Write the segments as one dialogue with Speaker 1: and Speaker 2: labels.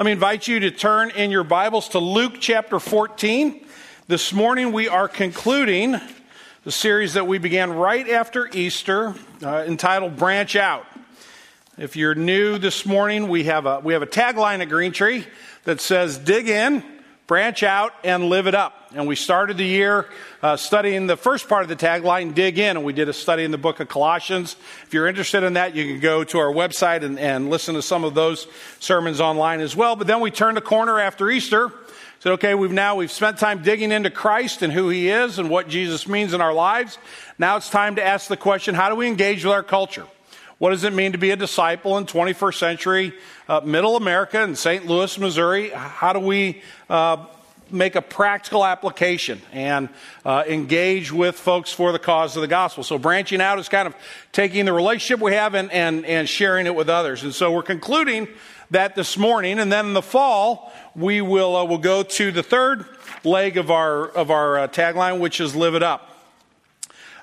Speaker 1: Let me invite you to turn in your Bibles to Luke chapter 14. This morning we are concluding the series that we began right after Easter uh, entitled Branch Out. If you're new this morning, we have a, we have a tagline at Green Tree that says, Dig in, branch out, and live it up. And we started the year uh, studying the first part of the tagline, Dig In, and we did a study in the book of Colossians. If you're interested in that, you can go to our website and, and listen to some of those sermons online as well. But then we turned a corner after Easter. Said, okay, we've now we've spent time digging into Christ and who He is and what Jesus means in our lives. Now it's time to ask the question: How do we engage with our culture? What does it mean to be a disciple in 21st century uh, Middle America in St. Louis, Missouri? How do we uh, make a practical application and uh, engage with folks for the cause of the gospel. So branching out is kind of taking the relationship we have and, and, and sharing it with others. And so we're concluding that this morning. And then in the fall, we will uh, we'll go to the third leg of our, of our uh, tagline, which is live it up.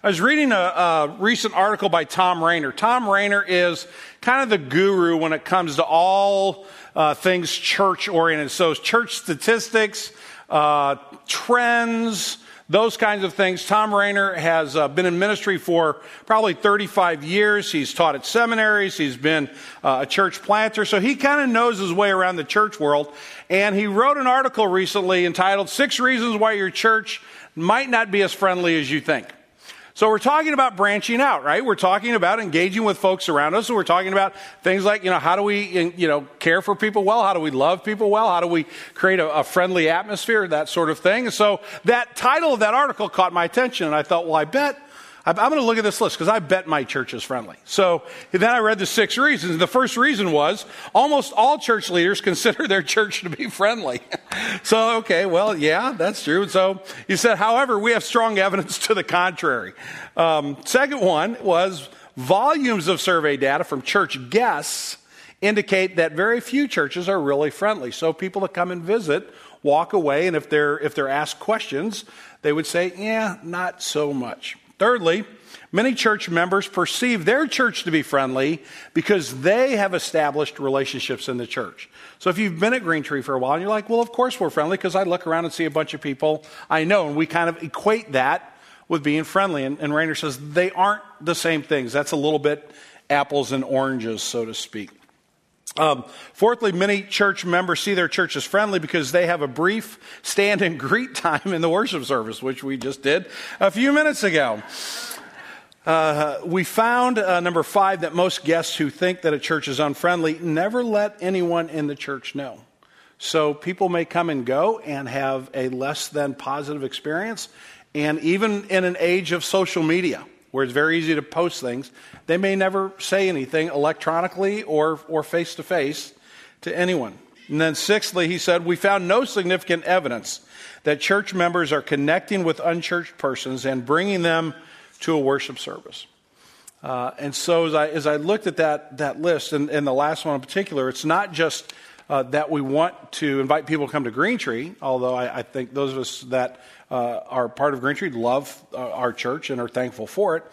Speaker 1: I was reading a, a, recent article by Tom Rainer. Tom Rainer is kind of the guru when it comes to all uh, things church oriented. So, church statistics, uh, trends, those kinds of things. Tom Rainer has uh, been in ministry for probably 35 years. He's taught at seminaries. He's been uh, a church planter. So he kind of knows his way around the church world. And he wrote an article recently entitled Six Reasons Why Your Church Might Not Be as Friendly as You Think. So we're talking about branching out, right? We're talking about engaging with folks around us. So we're talking about things like, you know, how do we, you know, care for people well? How do we love people well? How do we create a, a friendly atmosphere? That sort of thing. so that title of that article caught my attention and I thought, well, I bet I'm going to look at this list because I bet my church is friendly. So then I read the six reasons. The first reason was almost all church leaders consider their church to be friendly. so, okay, well, yeah, that's true. So he said, however, we have strong evidence to the contrary. Um, second one was volumes of survey data from church guests indicate that very few churches are really friendly. So people that come and visit walk away, and if they're if they're asked questions, they would say, "Yeah, not so much." Thirdly, many church members perceive their church to be friendly because they have established relationships in the church. So if you've been at Green Tree for a while and you're like, well, of course we're friendly because I look around and see a bunch of people I know, and we kind of equate that with being friendly. And, and Rainer says they aren't the same things. That's a little bit apples and oranges, so to speak. Um, fourthly, many church members see their church as friendly because they have a brief stand and greet time in the worship service, which we just did a few minutes ago. Uh, we found, uh, number five, that most guests who think that a church is unfriendly never let anyone in the church know. So people may come and go and have a less than positive experience. And even in an age of social media, where it's very easy to post things, they may never say anything electronically or, face to face to anyone. And then, sixthly, he said, We found no significant evidence that church members are connecting with unchurched persons and bringing them to a worship service. Uh, and so, as I, as I looked at that, that list, and, and the last one in particular, it's not just uh, that we want to invite people to come to Green Tree, although I, I think those of us that uh, are part of Green Tree love uh, our church and are thankful for it.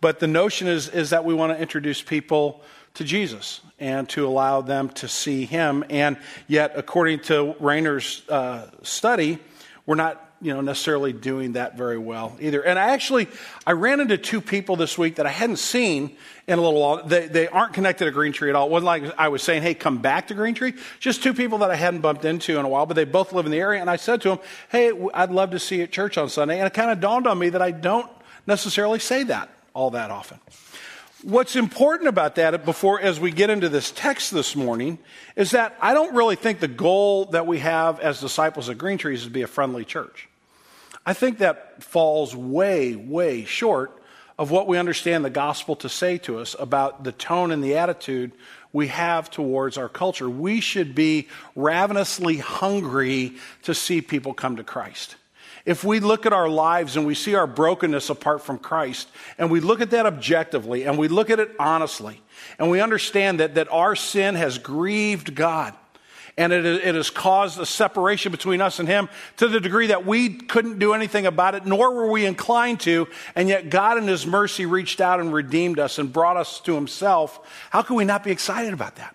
Speaker 1: But the notion is, is that we want to introduce people to Jesus and to allow them to see him. And yet, according to Rainer's uh, study, we're not you know necessarily doing that very well either. And I actually I ran into two people this week that I hadn't seen in a little while. They, they aren't connected to Green Tree at all. It wasn't like I was saying, hey, come back to Green Tree. Just two people that I hadn't bumped into in a while, but they both live in the area. And I said to them, hey, I'd love to see you at church on Sunday. And it kind of dawned on me that I don't necessarily say that all that often. What's important about that before, as we get into this text this morning, is that I don't really think the goal that we have as disciples of Green Trees is to be a friendly church. I think that falls way, way short of what we understand the gospel to say to us about the tone and the attitude we have towards our culture. We should be ravenously hungry to see people come to Christ. If we look at our lives and we see our brokenness apart from Christ, and we look at that objectively and we look at it honestly, and we understand that, that our sin has grieved God, and it, it has caused a separation between us and Him to the degree that we couldn't do anything about it, nor were we inclined to. And yet, God, in His mercy, reached out and redeemed us and brought us to Himself. How can we not be excited about that?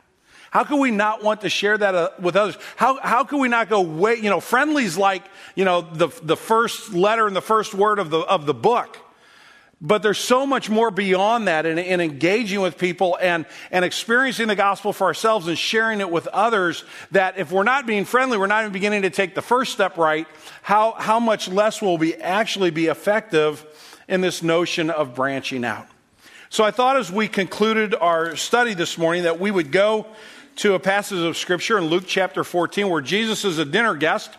Speaker 1: How can we not want to share that uh, with others? How, how can we not go wait, you know, friendly's like, you know, the, the first letter and the first word of the, of the book. But there's so much more beyond that in, in, engaging with people and, and experiencing the gospel for ourselves and sharing it with others that if we're not being friendly, we're not even beginning to take the first step right, how, how much less will we actually be effective in this notion of branching out? So I thought as we concluded our study this morning that we would go to a passage of scripture in Luke chapter 14 where Jesus is a dinner guest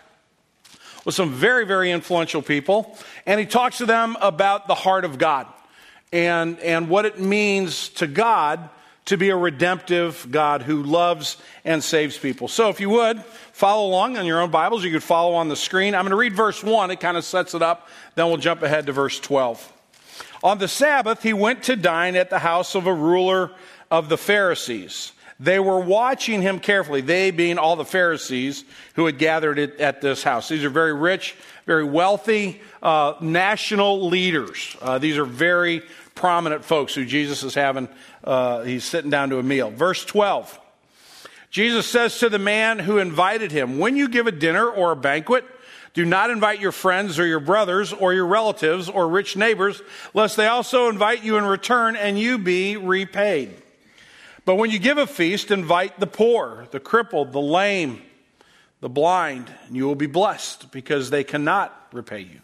Speaker 1: with some very, very influential people, and he talks to them about the heart of God and, and what it means to God to be a redemptive God who loves and saves people. So if you would, follow along on your own Bibles. You could follow on the screen. I'm going to read verse 1. It kind of sets it up. Then we'll jump ahead to verse 12. On the Sabbath, he went to dine at the house of a ruler of the Pharisees. They were watching him carefully, they being all the Pharisees who had gathered at this house. These are very rich, very wealthy, uh, national leaders. Uh, these are very prominent folks who Jesus is having, uh, he's sitting down to a meal. Verse 12 Jesus says to the man who invited him, When you give a dinner or a banquet, do not invite your friends or your brothers or your relatives or rich neighbors, lest they also invite you in return and you be repaid. But when you give a feast, invite the poor, the crippled, the lame, the blind, and you will be blessed because they cannot repay you.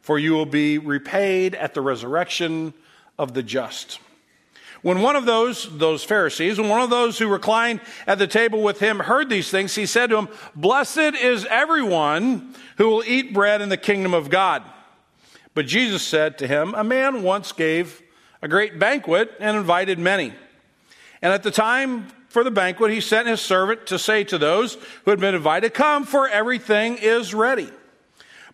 Speaker 1: For you will be repaid at the resurrection of the just. When one of those, those Pharisees, when one of those who reclined at the table with him heard these things, he said to him, Blessed is everyone who will eat bread in the kingdom of God. But Jesus said to him, A man once gave a great banquet and invited many. And at the time for the banquet, he sent his servant to say to those who had been invited, Come, for everything is ready.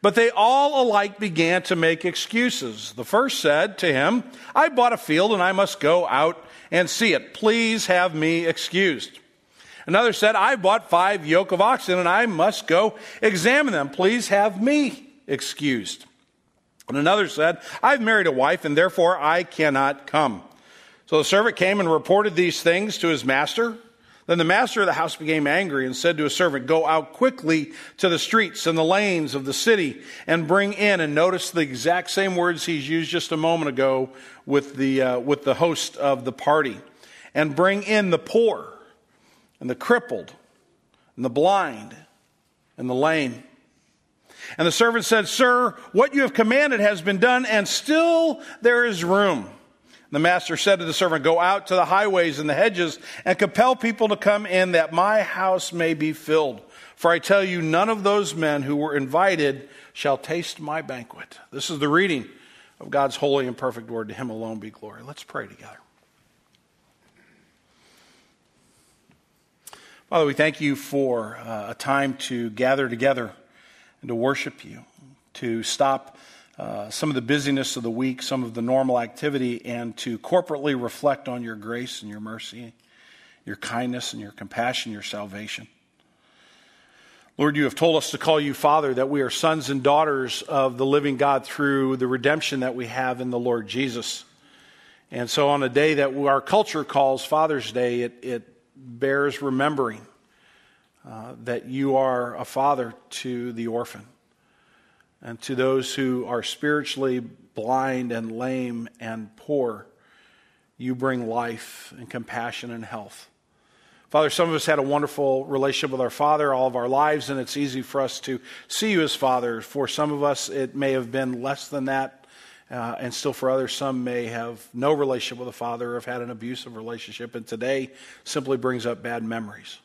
Speaker 1: But they all alike began to make excuses. The first said to him, I bought a field and I must go out and see it. Please have me excused. Another said, I bought five yoke of oxen and I must go examine them. Please have me excused. And another said, I've married a wife and therefore I cannot come. So the servant came and reported these things to his master. Then the master of the house became angry and said to his servant, Go out quickly to the streets and the lanes of the city and bring in, and notice the exact same words he's used just a moment ago with the, uh, with the host of the party, and bring in the poor and the crippled and the blind and the lame. And the servant said, Sir, what you have commanded has been done, and still there is room. The master said to the servant, Go out to the highways and the hedges and compel people to come in that my house may be filled. For I tell you, none of those men who were invited shall taste my banquet. This is the reading of God's holy and perfect word. To him alone be glory. Let's pray together. Father, we thank you for uh, a time to gather together and to worship you, to stop uh, some of the busyness of the week, some of the normal activity, and to corporately reflect on your grace and your mercy, your kindness and your compassion, your salvation. Lord, you have told us to call you Father, that we are sons and daughters of the living God through the redemption that we have in the Lord Jesus. And so, on a day that our culture calls Father's Day, it, it bears remembering uh, that you are a father to the orphan and to those who are spiritually blind and lame and poor, you bring life and compassion and health. Father, some of us had a wonderful relationship with our Father all of our lives, and it's easy for us to see you as Father. For some of us, it may have been less than that, uh, and still for others, some may have no relationship with a Father or have had an abusive relationship, and today simply brings up bad memories.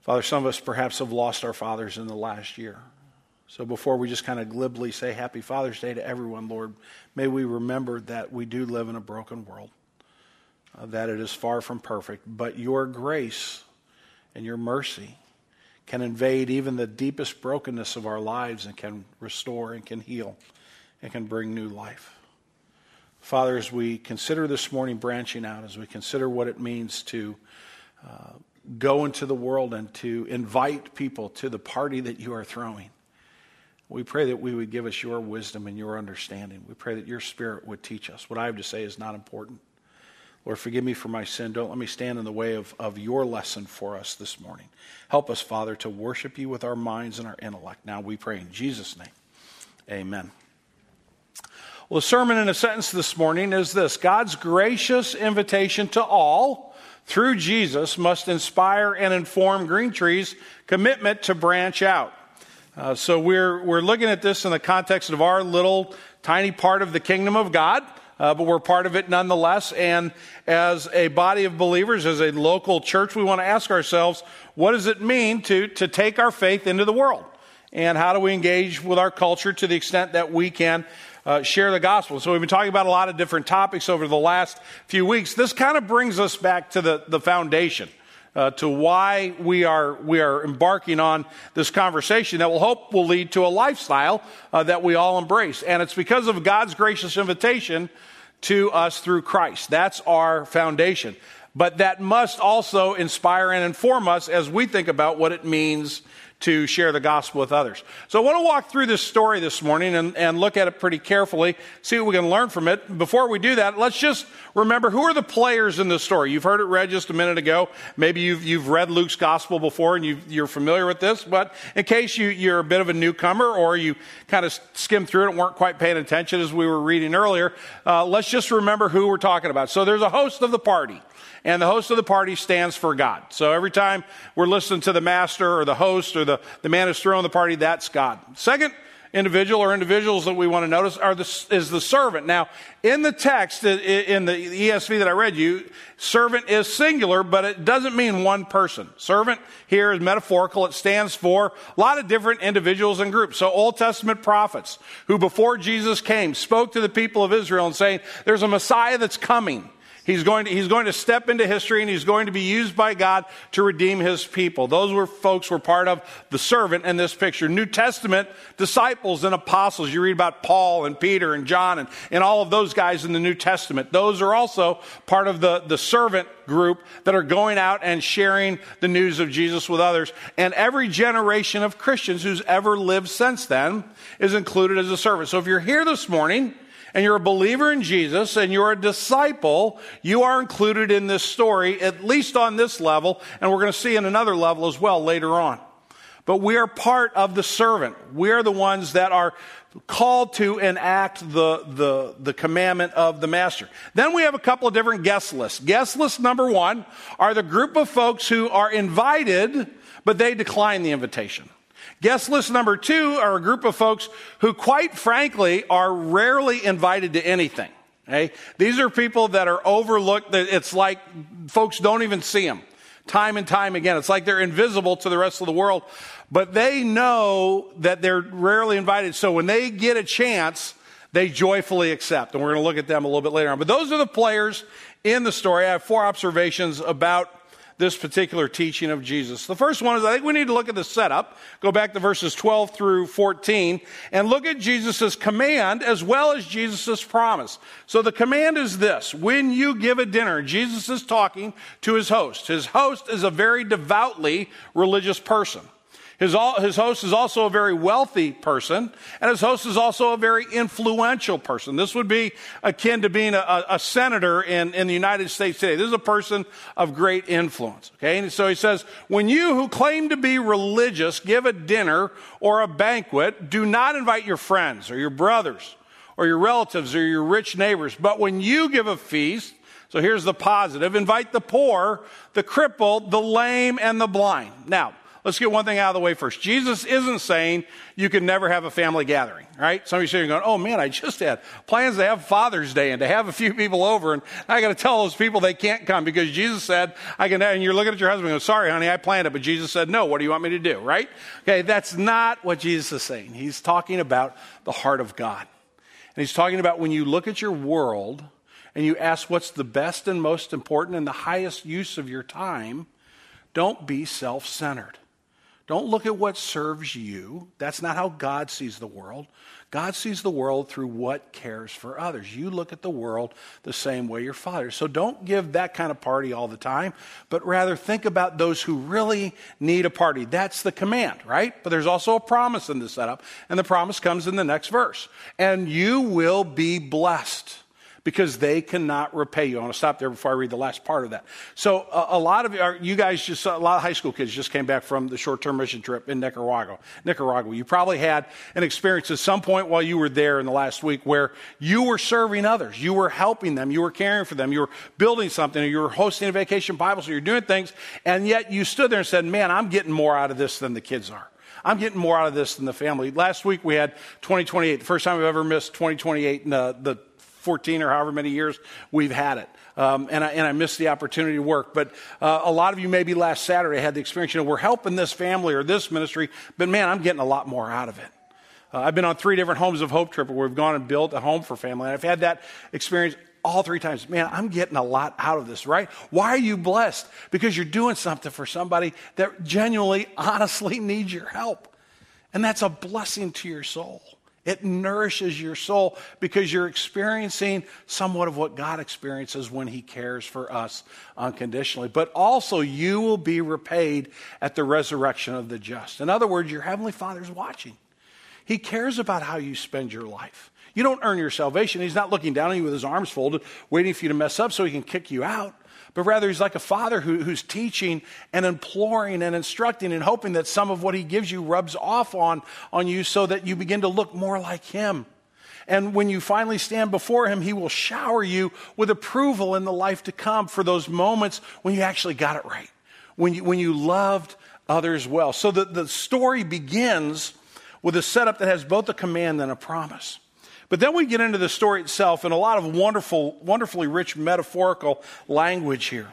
Speaker 1: Father, some of us perhaps have lost our fathers in the last year. So before we just kind of glibly say Happy Father's Day to everyone, Lord, may we remember that we do live in a broken world, uh, that it is far from perfect, but your grace and your mercy can invade even the deepest brokenness of our lives and can restore and can heal and can bring new life. Father, as we consider this morning branching out, as we consider what it means to uh, go into the world and to invite people to the party that you are throwing, we pray that we would give us your wisdom and your understanding. We pray that your spirit would teach us. What I have to say is not important. Lord, forgive me for my sin. Don't let me stand in the way of, of your lesson for us this morning. Help us, Father, to worship you with our minds and our intellect. Now we pray in Jesus' name. Amen. Well, the sermon in a sentence this morning is this God's gracious invitation to all through Jesus must inspire and inform Green Tree's commitment to branch out. Uh, so we're, we're looking at this in the context of our little tiny part of the kingdom of God uh, but we're part of it nonetheless. And as a body of believers, as a local church, we want to ask ourselves, what does it mean to, to take our faith into the world? And how do we engage with our culture to the extent that we can uh, share the gospel? So we've been talking about a lot of different topics over the last few weeks. This kind of brings us back to the, the foundation uh, to why we are, we are embarking on this conversation that will hope will lead to a lifestyle uh, that we all embrace. And it's because of God's gracious invitation to us through Christ. That's our foundation. But that must also inspire and inform us as we think about what it means to share the gospel with others. So I want to walk through this story this morning and, and look at it pretty carefully, see what we can learn from it. Before we do that, let's just remember who are the players in this story. You've heard it read just a minute ago. Maybe you've, you've read Luke's gospel before and you are familiar with this, but in case you, you're a bit of a newcomer or you kind of skimmed through it and weren't quite paying attention as we were reading earlier, uh, let's just remember who we're talking about. So there's a host of the party and the host of the party stands for God. So every time we're listening to the master or the host or the, the man who's throwing the party, that's God. Second individual or individuals that we want to notice are the, is the servant. Now, in the text, in the ESV that I read you, servant is singular, but it doesn't mean one person. Servant here is metaphorical. It stands for a lot of different individuals and groups. So Old Testament prophets who before Jesus came spoke to the people of Israel and saying, there's a Messiah that's coming. He's going, to, he's going to step into history and he's going to be used by God to redeem his people. Those were folks were part of the servant in this picture. New Testament disciples and apostles. You read about Paul and Peter and John and, and all of those guys in the New Testament. Those are also part of the, the servant group that are going out and sharing the news of Jesus with others. And every generation of Christians who's ever lived since then is included as a servant. So if you're here this morning, and you're a believer in Jesus and you're a disciple, you are included in this story, at least on this level, and we're going to see in another level as well later on. But we are part of the servant. We are the ones that are called to enact the, the, the commandment of the master. Then we have a couple of different guest lists. Guest list number one are the group of folks who are invited, but they decline the invitation. Guest list number two are a group of folks who, quite frankly, are rarely invited to anything. Okay? These are people that are overlooked. It's like folks don't even see them time and time again. It's like they're invisible to the rest of the world, but they know that they're rarely invited. So when they get a chance, they joyfully accept. And we're going to look at them a little bit later on. But those are the players in the story. I have four observations about this particular teaching of Jesus. The first one is I think we need to look at the setup, go back to verses 12 through 14, and look at Jesus' command as well as Jesus' promise. So the command is this when you give a dinner, Jesus is talking to his host. His host is a very devoutly religious person. His, his host is also a very wealthy person, and his host is also a very influential person. This would be akin to being a, a senator in, in the United States today. This is a person of great influence. Okay, and so he says, when you who claim to be religious give a dinner or a banquet, do not invite your friends or your brothers or your relatives or your rich neighbors. But when you give a feast, so here's the positive, invite the poor, the crippled, the lame, and the blind. Now, let's get one thing out of the way first. Jesus isn't saying you can never have a family gathering, right? Some of you sitting going, oh man, I just had plans to have Father's Day and to have a few people over, and I got to tell those people they can't come because Jesus said I can. And you're looking at your husband and go, sorry, honey, I planned it, but Jesus said no. What do you want me to do, right? Okay, that's not what Jesus is saying. He's talking about the heart of God, and he's talking about when you look at your world and you ask what's the best and most important and the highest use of your time, don't be self centered. Don't look at what serves you. That's not how God sees the world. God sees the world through what cares for others. You look at the world the same way your father. So don't give that kind of party all the time, but rather think about those who really need a party. That's the command, right? But there's also a promise in the setup, and the promise comes in the next verse. And you will be blessed because they cannot repay you. I want to stop there before I read the last part of that. So a, a lot of you guys just, a lot of high school kids just came back from the short-term mission trip in Nicaragua. Nicaragua. You probably had an experience at some point while you were there in the last week where you were serving others. You were helping them. You were caring for them. You were building something. Or you were hosting a vacation Bible. So you're doing things. And yet you stood there and said, man, I'm getting more out of this than the kids are. I'm getting more out of this than the family. Last week we had 2028, the first time I've ever missed 2028 in the, the 14 or however many years we've had it. Um, and, I, and I missed the opportunity to work. But uh, a lot of you, maybe last Saturday, had the experience, you know, we're helping this family or this ministry, but man, I'm getting a lot more out of it. Uh, I've been on three different Homes of Hope trips where we've gone and built a home for family. And I've had that experience all three times. Man, I'm getting a lot out of this, right? Why are you blessed? Because you're doing something for somebody that genuinely, honestly needs your help. And that's a blessing to your soul. It nourishes your soul because you're experiencing somewhat of what God experiences when He cares for us unconditionally. But also, you will be repaid at the resurrection of the just. In other words, your Heavenly Father's watching. He cares about how you spend your life. You don't earn your salvation. He's not looking down on you with his arms folded, waiting for you to mess up so he can kick you out but rather he's like a father who, who's teaching and imploring and instructing and hoping that some of what he gives you rubs off on, on you so that you begin to look more like him. And when you finally stand before him, he will shower you with approval in the life to come for those moments when you actually got it right, when you, when you loved others well. So the, the story begins with a setup that has both a command and a promise. But then we get into the story itself and a lot of wonderful, wonderfully rich metaphorical language here.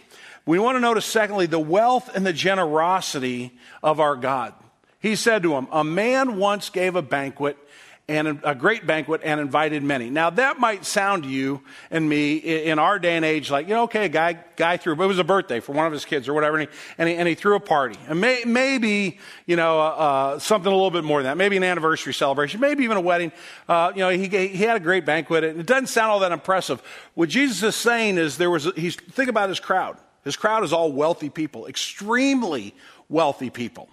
Speaker 1: We want to notice, secondly, the wealth and the generosity of our God. He said to him, A man once gave a banquet and a great banquet and invited many. Now that might sound to you and me in our day and age like, you know, okay, a guy, guy threw, but it was a birthday for one of his kids or whatever, and he, and he, and he threw a party. And may, maybe, you know, uh, uh, something a little bit more than that. Maybe an anniversary celebration, maybe even a wedding. Uh, you know, he, he had a great banquet. And it doesn't sound all that impressive. What Jesus is saying is there was, he's, think about his crowd. His crowd is all wealthy people, extremely wealthy people.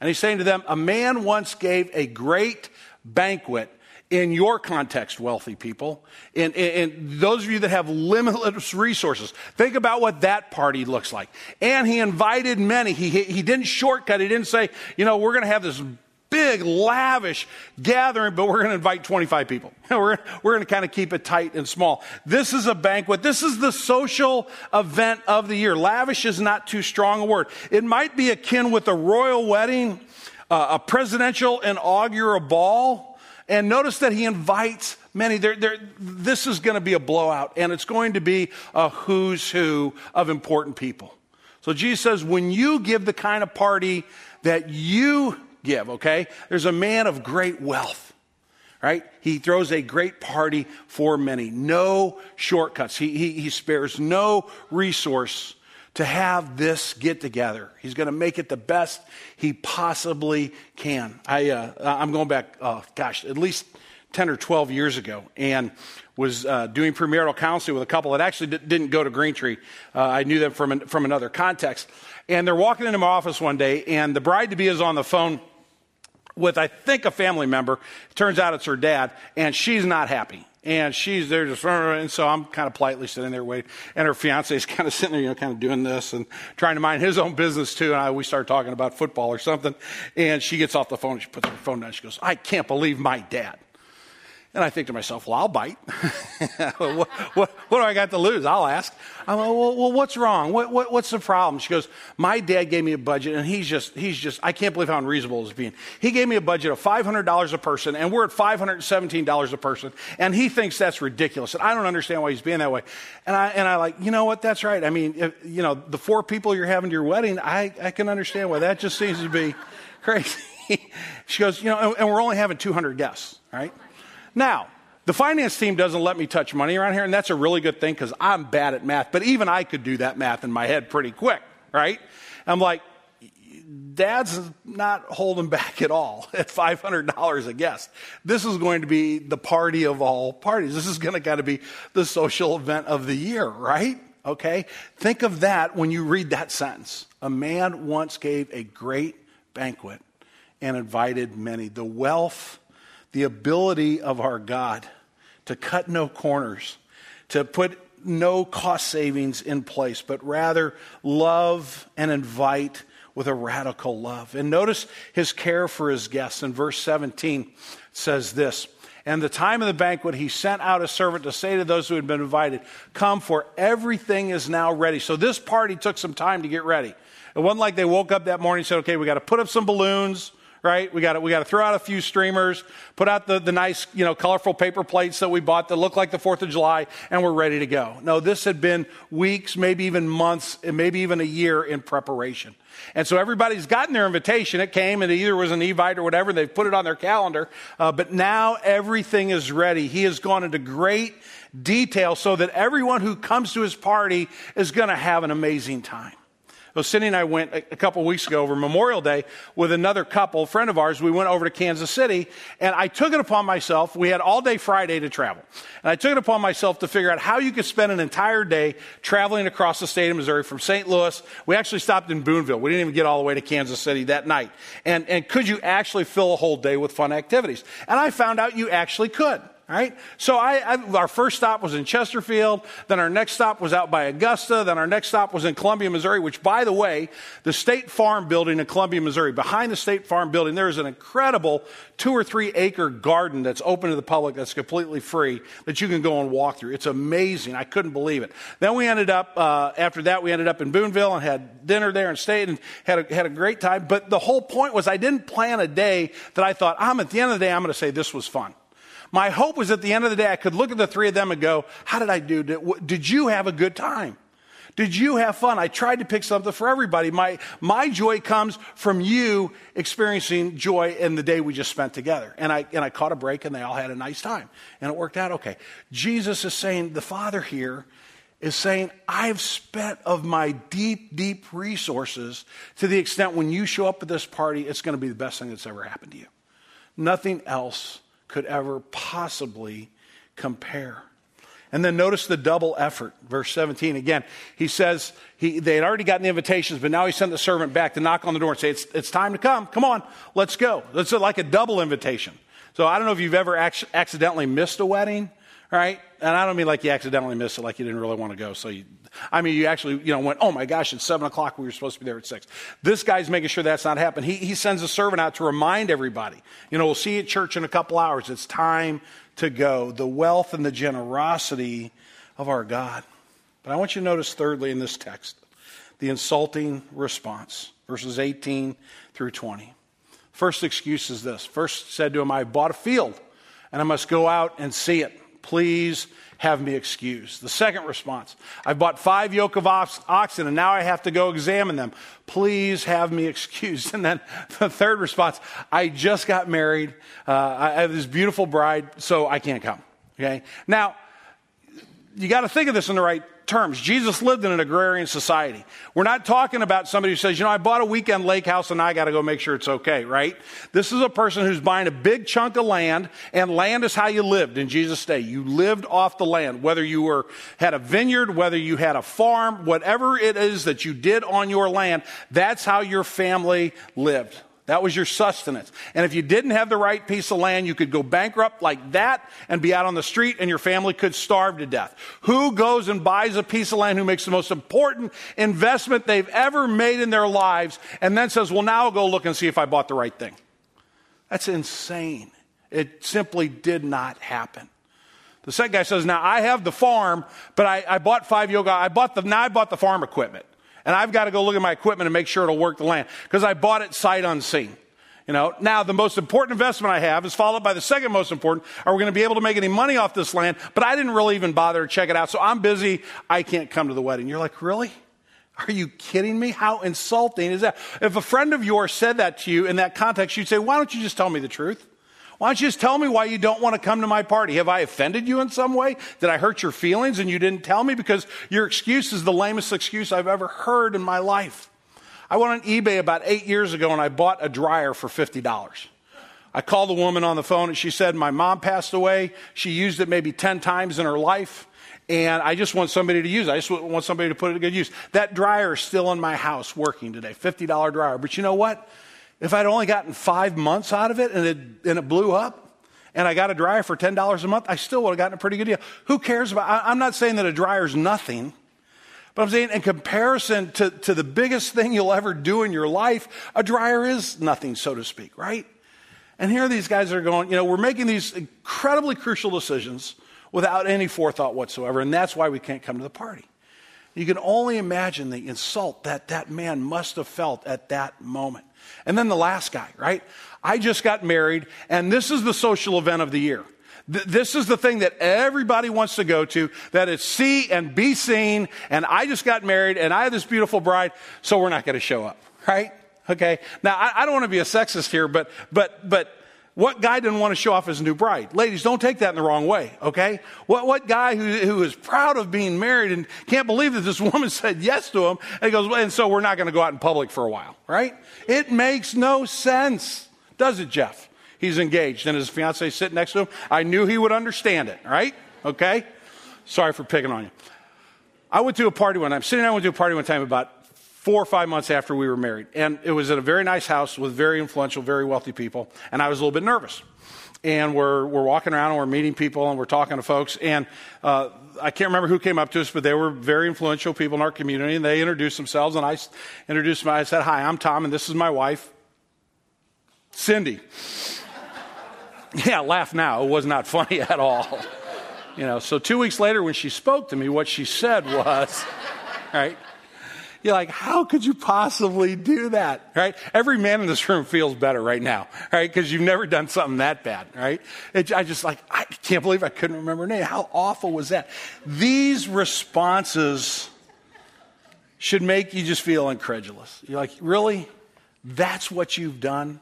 Speaker 1: And he's saying to them, a man once gave a great banquet in your context, wealthy people, and, and, those of you that have limitless resources, think about what that party looks like. And he invited many. He, he didn't shortcut. He didn't say, you know, we're going to have this big, lavish gathering, but we're going to invite 25 people. we're, we're going to kind of keep it tight and small. This is a banquet. This is the social event of the year. Lavish is not too strong a word. It might be akin with a royal wedding a presidential inaugural ball. And notice that he invites many. They're, they're, this is going to be a blowout, and it's going to be a who's who of important people. So Jesus says, when you give the kind of party that you give, okay, there's a man of great wealth, right? He throws a great party for many. No shortcuts. He, he, he spares no resource to have this get together. He's going to make it the best he possibly can. I, uh, I'm going back, uh, gosh, at least 10 or 12 years ago and was uh, doing premarital counseling with a couple that actually d- didn't go to Green Tree. Uh, I knew them from, an, from another context. And they're walking into my office one day, and the bride to be is on the phone with, I think, a family member. Turns out it's her dad, and she's not happy and she's there just, and so I'm kind of politely sitting there waiting, and her fiance is kind of sitting there, you know, kind of doing this and trying to mind his own business too. And I, we start talking about football or something, and she gets off the phone, and she puts her phone down, she goes, "I can't believe my dad." And I think to myself, well, I'll bite. what, what, what, do I got to lose? I'll ask. I'm like, well, well, what's wrong? What, what's the problem? She goes, my dad gave me a budget, and he's just, he's just, I can't believe how unreasonable it's being. He gave me a budget of $500 a person, and we're at $517 a person, and he thinks that's ridiculous. And I don't understand why he's being that way. And I, and I like, you know what? That's right. I mean, if, you know, the four people you're having to your wedding, I, I can understand why that just seems to be crazy. she goes, you know, and we're only having 200 guests, right? Now, the finance team doesn't let me touch money around here, and that's a really good thing because I'm bad at math, but even I could do that math in my head pretty quick, right? I'm like, Dad's not holding back at all at $500 a guest. This is going to be the party of all parties. This is going to kind of be the social event of the year, right? Okay? Think of that when you read that sentence. A man once gave a great banquet and invited many. The wealth the ability of our God to cut no corners, to put no cost savings in place, but rather love and invite with a radical love. And notice his care for his guests. In verse 17 says this And the time of the banquet, he sent out a servant to say to those who had been invited, Come, for everything is now ready. So this party took some time to get ready. It wasn't like they woke up that morning and said, Okay, we got to put up some balloons right? We got we got to throw out a few streamers, put out the, the nice, you know, colorful paper plates that we bought that look like the 4th of July, and we're ready to go. No, this had been weeks, maybe even months, and maybe even a year in preparation. And so everybody's gotten their invitation. It came, and it either was an Evite or whatever. They've put it on their calendar. Uh, but now everything is ready. He has gone into great detail so that everyone who comes to his party is going to have an amazing time. Well, Cindy and I went a, couple weeks ago over Memorial Day with another couple, friend of ours. We went over to Kansas City, and I took it upon myself. We had all day Friday to travel. And I took it upon myself to figure out how you could spend an entire day traveling across the state of Missouri from St. Louis. We actually stopped in Boonville. We didn't even get all the way to Kansas City that night. And, and could you actually fill a whole day with fun activities? And I found out you actually could right? So I, I, our first stop was in Chesterfield. Then our next stop was out by Augusta. Then our next stop was in Columbia, Missouri, which, by the way, the State Farm building in Columbia, Missouri, behind the State Farm building, there is an incredible two or three acre garden that's open to the public that's completely free that you can go and walk through. It's amazing. I couldn't believe it. Then we ended up, uh, after that, we ended up in Boonville and had dinner there and stayed and had a, had a great time. But the whole point was I didn't plan a day that I thought, I'm at the end of the day, I'm going to say this was fun. My hope was at the end of the day, I could look at the three of them and go, How did I do? Did you have a good time? Did you have fun? I tried to pick something for everybody. My, my joy comes from you experiencing joy in the day we just spent together. And I, and I caught a break and they all had a nice time. And it worked out okay. Jesus is saying, the Father here is saying, I've spent of my deep, deep resources to the extent when you show up at this party, it's going to be the best thing that's ever happened to you. Nothing else could ever possibly compare. And then notice the double effort. Verse 17 again, he says he, they had already gotten the invitations, but now he sent the servant back to knock on the door and say, It's, it's time to come. Come on, let's go. It's like a double invitation. So I don't know if you've ever ac- accidentally missed a wedding, right? And I don't mean like you accidentally missed it, like you didn't really want to go. So you, I mean, you actually, you know, went, oh my gosh, it's seven o'clock. We were supposed to be there at six. This guy's making sure that's not happening. He, he sends a servant out to remind everybody, you know, we'll see you at church in a couple hours. It's time to go. The wealth and the generosity of our God. But I want you to notice, thirdly, in this text, the insulting response, verses 18 through 20. First excuse is this. First said to him, I bought a field and I must go out and see it. Please have me excused. The second response I've bought five yoke of oxen and now I have to go examine them. Please have me excused. And then the third response I just got married. Uh, I have this beautiful bride, so I can't come. Okay? Now, you got to think of this in the right terms. Jesus lived in an agrarian society. We're not talking about somebody who says, you know, I bought a weekend lake house and I got to go make sure it's okay, right? This is a person who's buying a big chunk of land and land is how you lived in Jesus' day. You lived off the land, whether you were, had a vineyard, whether you had a farm, whatever it is that you did on your land, that's how your family lived. That was your sustenance. And if you didn't have the right piece of land, you could go bankrupt like that and be out on the street and your family could starve to death. Who goes and buys a piece of land who makes the most important investment they've ever made in their lives and then says, well, now I'll go look and see if I bought the right thing? That's insane. It simply did not happen. The second guy says, now I have the farm, but I, I bought five yoga. I bought the, now I bought the farm equipment and I've got to go look at my equipment and make sure it'll work the land because I bought it sight unseen. You know, now the most important investment I have is followed by the second most important. Are we going to be able to make any money off this land? But I didn't really even bother to check it out. So I'm busy. I can't come to the wedding. You're like, really? Are you kidding me? How insulting is that? If a friend of yours said that to you in that context, you'd say, why don't you just tell me the truth? Why don't you just tell me why you don't want to come to my party? Have I offended you in some way? Did I hurt your feelings and you didn't tell me? Because your excuse is the lamest excuse I've ever heard in my life. I went on eBay about eight years ago and I bought a dryer for $50. I called the woman on the phone and she said, My mom passed away. She used it maybe 10 times in her life. And I just want somebody to use it. I just want somebody to put it to good use. That dryer is still in my house working today. $50 dryer. But you know what? If I'd only gotten five months out of it and it, and it blew up, and I got a dryer for $10 a month, I still would have gotten a pretty good deal. Who cares about, I, I'm not saying that a dryer's nothing. But I'm saying, in comparison to, to the biggest thing you'll ever do in your life, a dryer is nothing, so to speak, right? And here these guys are going, you know, we're making these incredibly crucial decisions without any forethought whatsoever, and that's why we can't come to the party. You can only imagine the insult that that man must have felt at that moment. And then the last guy, right? I just got married, and this is the social event of the year. Th- this is the thing that everybody wants to go to, that is see and be seen, and I just got married, and I have this beautiful bride, so we're not going to show up, right? Okay. Now, I, I don't want to be a sexist here, but, but, but, what guy didn't want to show off his new bride? Ladies, don't take that in the wrong way, okay? What, what guy who, who is proud of being married and can't believe that this woman said yes to him and he goes, and so we're not going to go out in public for a while, right? It makes no sense, does it, Jeff? He's engaged and his fiance sitting next to him. I knew he would understand it, right? Okay? Sorry for picking on you. I went to a party one time. Sitting down, I went to a party one time about four or five months after we were married. And it was at a very nice house with very influential, very wealthy people. And I was a little bit nervous. And we're, we're walking around and we're meeting people and we're talking to folks. And uh, I can't remember who came up to us, but they were very influential people in our community. And they introduced themselves. And I introduced them. I said, Hi, I'm Tom, and this is my wife, Cindy. yeah, laugh now. It was not funny at all. You know, so two weeks later, when she spoke to me, what she said was, right? You're like, how could you possibly do that? Right? Every man in this room feels better right now, right? Because you've never done something that bad, right? It, I just like, I can't believe I couldn't remember her name. How awful was that? These responses should make you just feel incredulous. You're like, really? That's what you've done?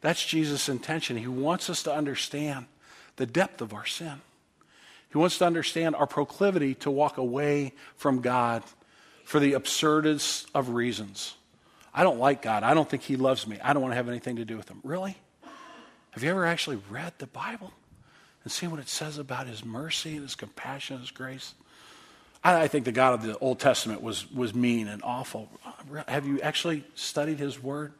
Speaker 1: That's Jesus' intention. He wants us to understand the depth of our sin. He wants to understand our proclivity to walk away from God for the absurdest of reasons. I don't like God. I don't think He loves me. I don't want to have anything to do with Him. Really? Have you ever actually read the Bible and seen what it says about His mercy and His compassion and His grace? I, I think the God of the Old Testament was, was mean and awful. Have you actually studied His Word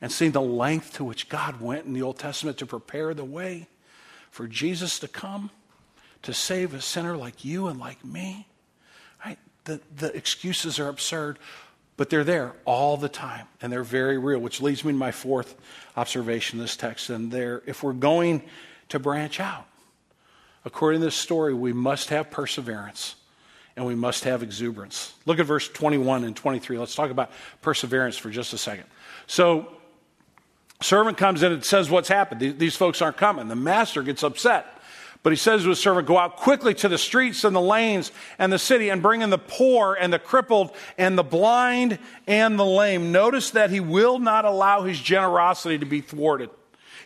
Speaker 1: and seen the length to which God went in the Old Testament to prepare the way for Jesus to come to save a sinner like you and like me? The, the excuses are absurd, but they're there all the time, and they're very real, which leads me to my fourth observation in this text. And there, if we're going to branch out, according to this story, we must have perseverance and we must have exuberance. Look at verse 21 and 23. Let's talk about perseverance for just a second. So, servant comes in and says what's happened. These folks aren't coming. The master gets upset. But he says to his servant, Go out quickly to the streets and the lanes and the city and bring in the poor and the crippled and the blind and the lame. Notice that he will not allow his generosity to be thwarted.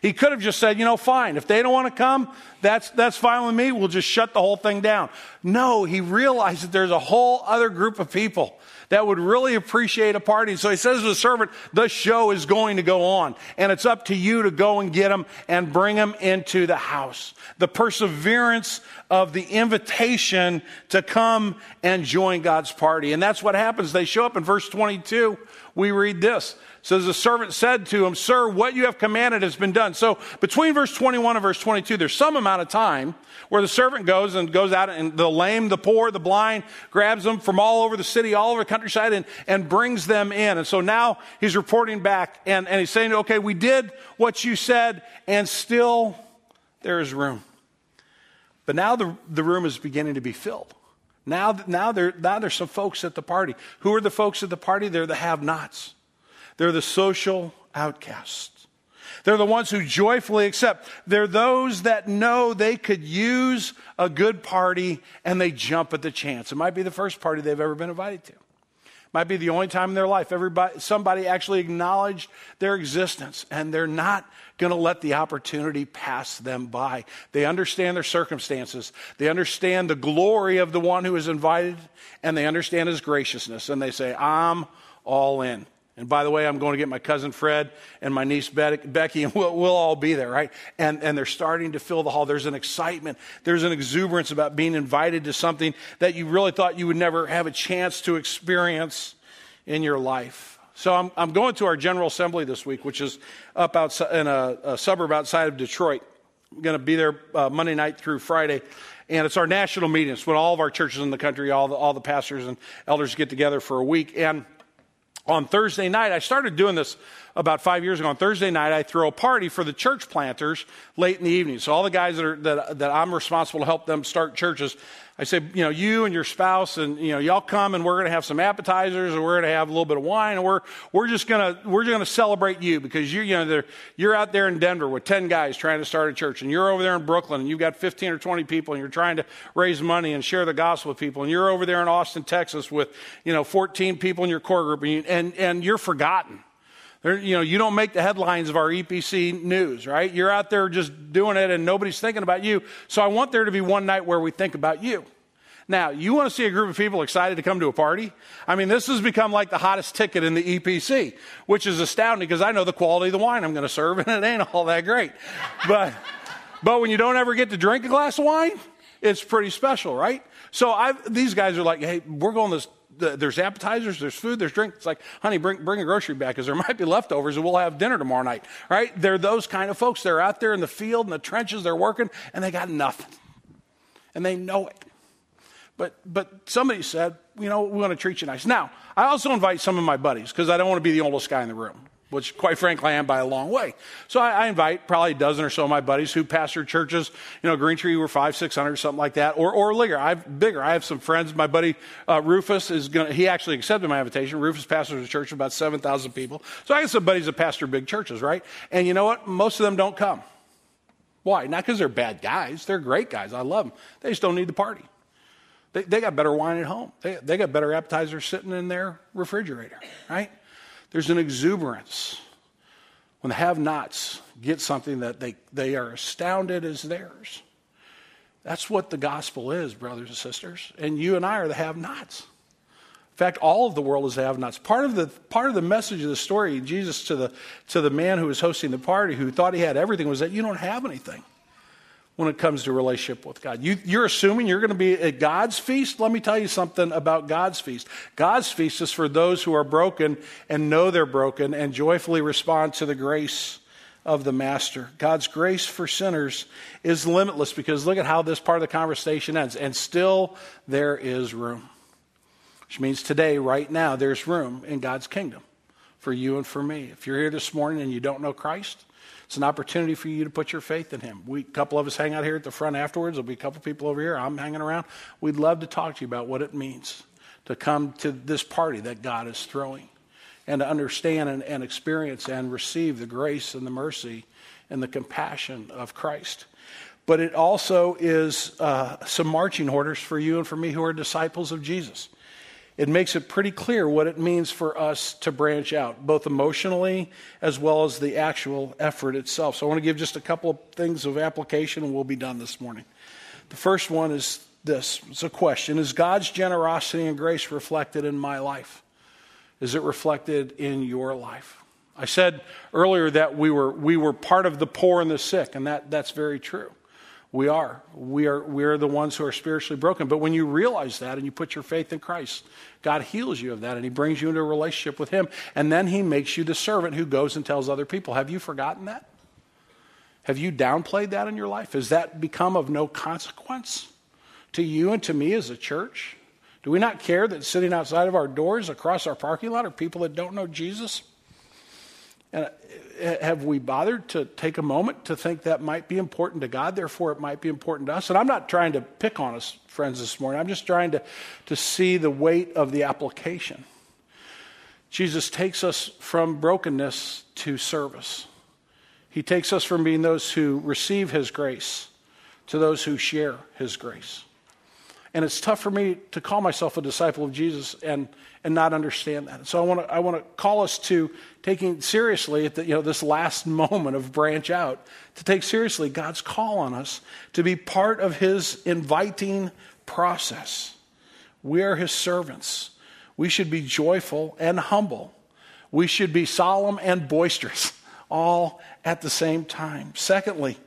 Speaker 1: He could have just said, you know, fine. If they don't want to come, that's, that's fine with me. We'll just shut the whole thing down. No, he realized that there's a whole other group of people that would really appreciate a party. So he says to the servant, the show is going to go on and it's up to you to go and get them and bring them into the house. The perseverance of the invitation to come and join God's party. And that's what happens. They show up in verse 22. We read this says the servant said to him, Sir, what you have commanded has been done. So between verse 21 and verse 22, there's some amount of time where the servant goes and goes out and the lame, the poor, the blind, grabs them from all over the city, all over the countryside, and, and brings them in. And so now he's reporting back and, and he's saying, Okay, we did what you said, and still there is room. But now the, the room is beginning to be filled. Now, now, there, now there's some folks at the party. Who are the folks at the party? They're the have nots. They're the social outcasts. They're the ones who joyfully accept. They're those that know they could use a good party and they jump at the chance. It might be the first party they've ever been invited to. Might be the only time in their life everybody somebody actually acknowledged their existence and they're not going to let the opportunity pass them by. They understand their circumstances. They understand the glory of the one who is invited and they understand his graciousness and they say, "I'm all in." And by the way, I'm going to get my cousin Fred and my niece Becky, and we'll, we'll, all be there, right? And, and they're starting to fill the hall. There's an excitement, there's an exuberance about being invited to something that you really thought you would never have a chance to experience in your life. So I'm, I'm going to our General Assembly this week, which is up outside in a, a suburb outside of Detroit. I'm going to be there uh, Monday night through Friday. And it's our national meeting. It's when all of our churches in the country, all the, all the pastors and elders get together for a week. And on Thursday night, I started doing this about five years ago. On Thursday night, I throw a party for the church planters late in the evening. So all the guys that, are, that, that I'm responsible to help them start churches, I say, you know, you and your spouse and, you know, y'all come and we're going to have some appetizers and we're going to have a little bit of wine and we're, we're just going to, we're going to celebrate you because you, you know, you're out there in Denver with 10 guys trying to start a church and you're over there in Brooklyn and you've got 15 or 20 people and you're trying to raise money and share the gospel with people and you're over there in Austin, Texas with, you know, 14 people in your core group and, and, and you're forgotten. You know, you don't make the headlines of our EPC news, right? You're out there just doing it and nobody's thinking about you. So I want there to be one night where we think about you. Now, you want to see a group of people excited to come to a party? I mean, this has become like the hottest ticket in the EPC, which is astounding because I know the quality of the wine I'm going to serve and it ain't all that great. But, but when you don't ever get to drink a glass of wine, it's pretty special, right? So I've, these guys are like, hey, we're going this there's appetizers, there's food, there's drink. It's like, honey, bring, bring a grocery bag because there might be leftovers and we'll have dinner tomorrow night, right? They're those kind of folks. They're out there in the field, in the trenches, they're working, and they got nothing. And they know it. But, but somebody said, you know, we want to treat you nice. Now, I also invite some of my buddies because I don't want to be the oldest guy in the room which quite frankly I am by a long way. So I, I, invite probably a dozen or so of my buddies who pastor churches, you know, Green Tree were five, six hundred, something like that, or, or bigger. I've bigger. I have some friends. My buddy uh, Rufus is going to, he actually accepted my invitation. Rufus pastors a church of about 7,000 people. So I got some buddies that pastor big churches, right? And you know what? Most of them don't come. Why? Not because they're bad guys. They're great guys. I love them. They just don't need the party. They, they got better wine at home. They, they got better appetizers sitting in their refrigerator, right? There's an exuberance. When the have nots get something that they, they are astounded as theirs. That's what the gospel is, brothers and sisters. And you and I are the have nots. In fact, all of the world is have nots. Part of the part of the message of the story, Jesus to the to the man who was hosting the party who thought he had everything was that you don't have anything when it comes to relationship with God. You, are assuming you're going to be at God's feast. Let me tell you something about God's feast. God's feast is for those who are broken and know they're broken and joyfully respond to the grace of the Master. God's grace for sinners is limitless because look at how this part of the conversation ends. And still there is room. Which means today, right now, there's room in God's kingdom for you and for me. If you're here this morning and you don't know Christ, it's an opportunity for you to put your faith in Him. We, a couple of us hang out here at the front afterwards. There'll be a couple people over here. I'm hanging around. We'd love to talk to you about what it means to come to this party that God is throwing and to understand and, and experience and receive the grace and the mercy and the compassion of Christ. But it also is uh, some marching orders for you and for me who are disciples of Jesus it makes it pretty clear what it means for us to branch out, both emotionally as well as the actual effort itself. So I want to give just a couple of things of application and we'll be done this morning. The first one is this it's a question Is God's generosity and grace reflected in my life? Is it reflected in your life? I said earlier that we were, we were part of the poor and the sick, and that, that's very true. We are. We are we are the ones who are spiritually broken. But when you realize that and you put your faith in Christ, God heals you of that and He brings you into a relationship with Him. And then He makes you the servant who goes and tells other people. Have you forgotten that? Have you downplayed that in your life? Has that become of no consequence to you and to me as a church? Do we not care that sitting outside of our doors across our parking lot are people that don't know Jesus? And uh, have we bothered to take a moment to think that might be important to God, therefore it might be important to us? And I'm not trying to pick on us, friends, this morning. I'm just trying to, to see the weight of the application. Jesus takes us from brokenness to service. He takes us from being those who receive His grace to those who share His grace. And it's tough for me to call myself a disciple of Jesus and, and not understand that. So I want to I want to call us to taking seriously at the, you know, this last moment of branch out, to take seriously God's call on us to be part of His inviting process. We are His servants. We should be joyful and humble. We should be solemn and boisterous, all at the same time. Secondly,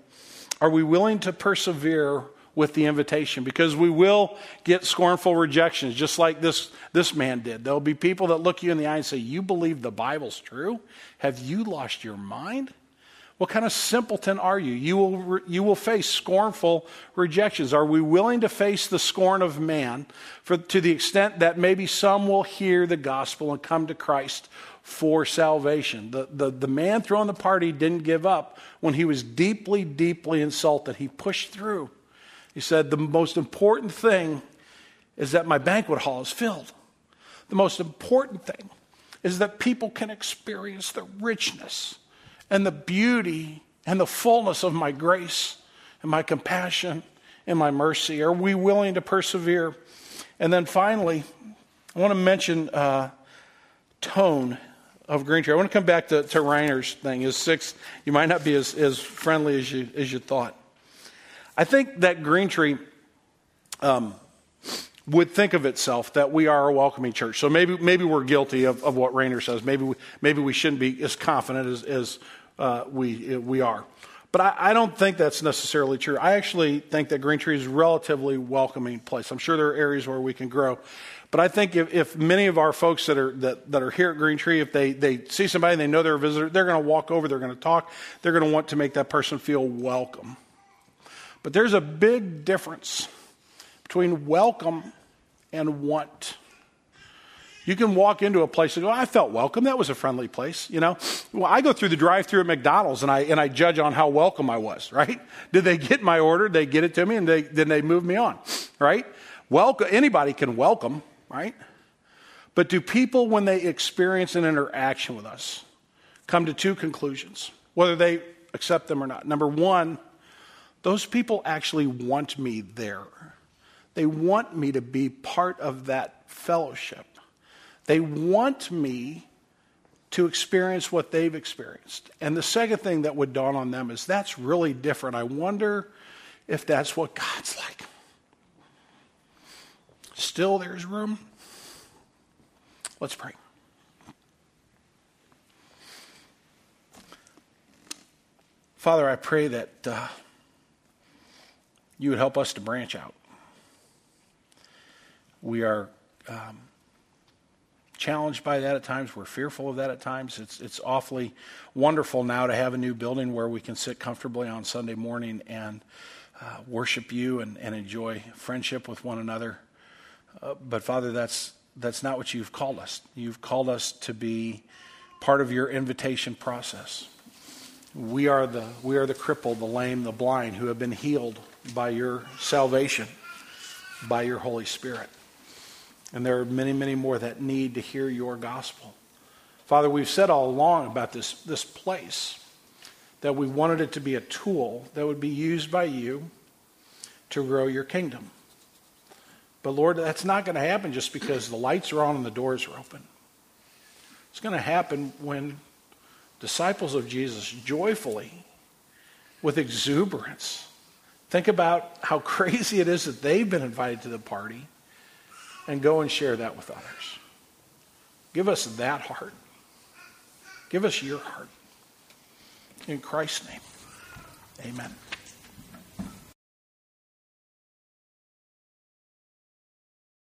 Speaker 1: are we willing to persevere with the invitation because we will get scornful rejections, just like this, this man did. There'll be people that look you in the eye and say, You believe the Bible's true? Have you lost your mind? What kind of simpleton are you? You will, you will face scornful rejections. Are we willing to face the scorn of man for, to the extent that maybe some will hear the gospel and come to Christ for salvation? The, the, the man throwing the party didn't give up when he was deeply, deeply insulted. He pushed through. He said, The most important thing is that my banquet hall is filled. The most important thing is that people can experience the richness and the beauty and the fullness of my grace and my compassion and my mercy? Are we willing to persevere? And then finally, I want to mention uh, tone of Green Tree. I want to come back to, to Rainer's thing. His six, you might not be as, as friendly as you, as you thought. I think that Green Tree um, would think of itself that we are a welcoming church. So maybe, maybe we're guilty of, of what Rainer says. Maybe we, maybe we shouldn't be as confident as, as uh, we, we are. But I, I, don't think that's necessarily true. I actually think that Green Tree is a relatively welcoming place. I'm sure there are areas where we can grow. But I think if, if many of our folks that are, that, that are here at Green Tree, if they, they see somebody and they know they're a visitor, they're going to walk over, they're going to talk, they're going to want to make that person feel welcome. But there's a big difference between welcome and want. You can walk into a place and go, I felt welcome. That was a friendly place, you know. Well, I go through the drive-through at McDonald's and I and I judge on how welcome I was, right? Did they get my order? Did they get it to me and they then they move me on, right? Welcome anybody can welcome, right? But do people when they experience an interaction with us come to two conclusions, whether they accept them or not. Number 1, those people actually want me there. They want me to be part of that fellowship. They want me to experience what they've experienced. And the second thing that would dawn on them is that's really different. I wonder if that's what God's like. Still, there's room. Let's pray. Father, I pray that uh, you would help us to branch out. We are. Um, challenged by that at times. We're fearful of that at times. It's, it's awfully wonderful now to have a new building where we can sit comfortably on Sunday morning and uh, worship you and, and enjoy friendship with one another. Uh, but Father, that's, that's not what you've called us. You've called us to be part of your invitation process. We are the, we are the crippled, the lame, the blind who have been healed by your salvation, by your Holy Spirit. And there are many, many more that need to hear your gospel. Father, we've said all along about this, this place that we wanted it to be a tool that would be used by you to grow your kingdom. But Lord, that's not going to happen just because the lights are on and the doors are open. It's going to happen when disciples of Jesus joyfully, with exuberance, think about how crazy it is that they've been invited to the party and go and share that with others. Give us that heart. Give us your heart. In Christ's name, amen.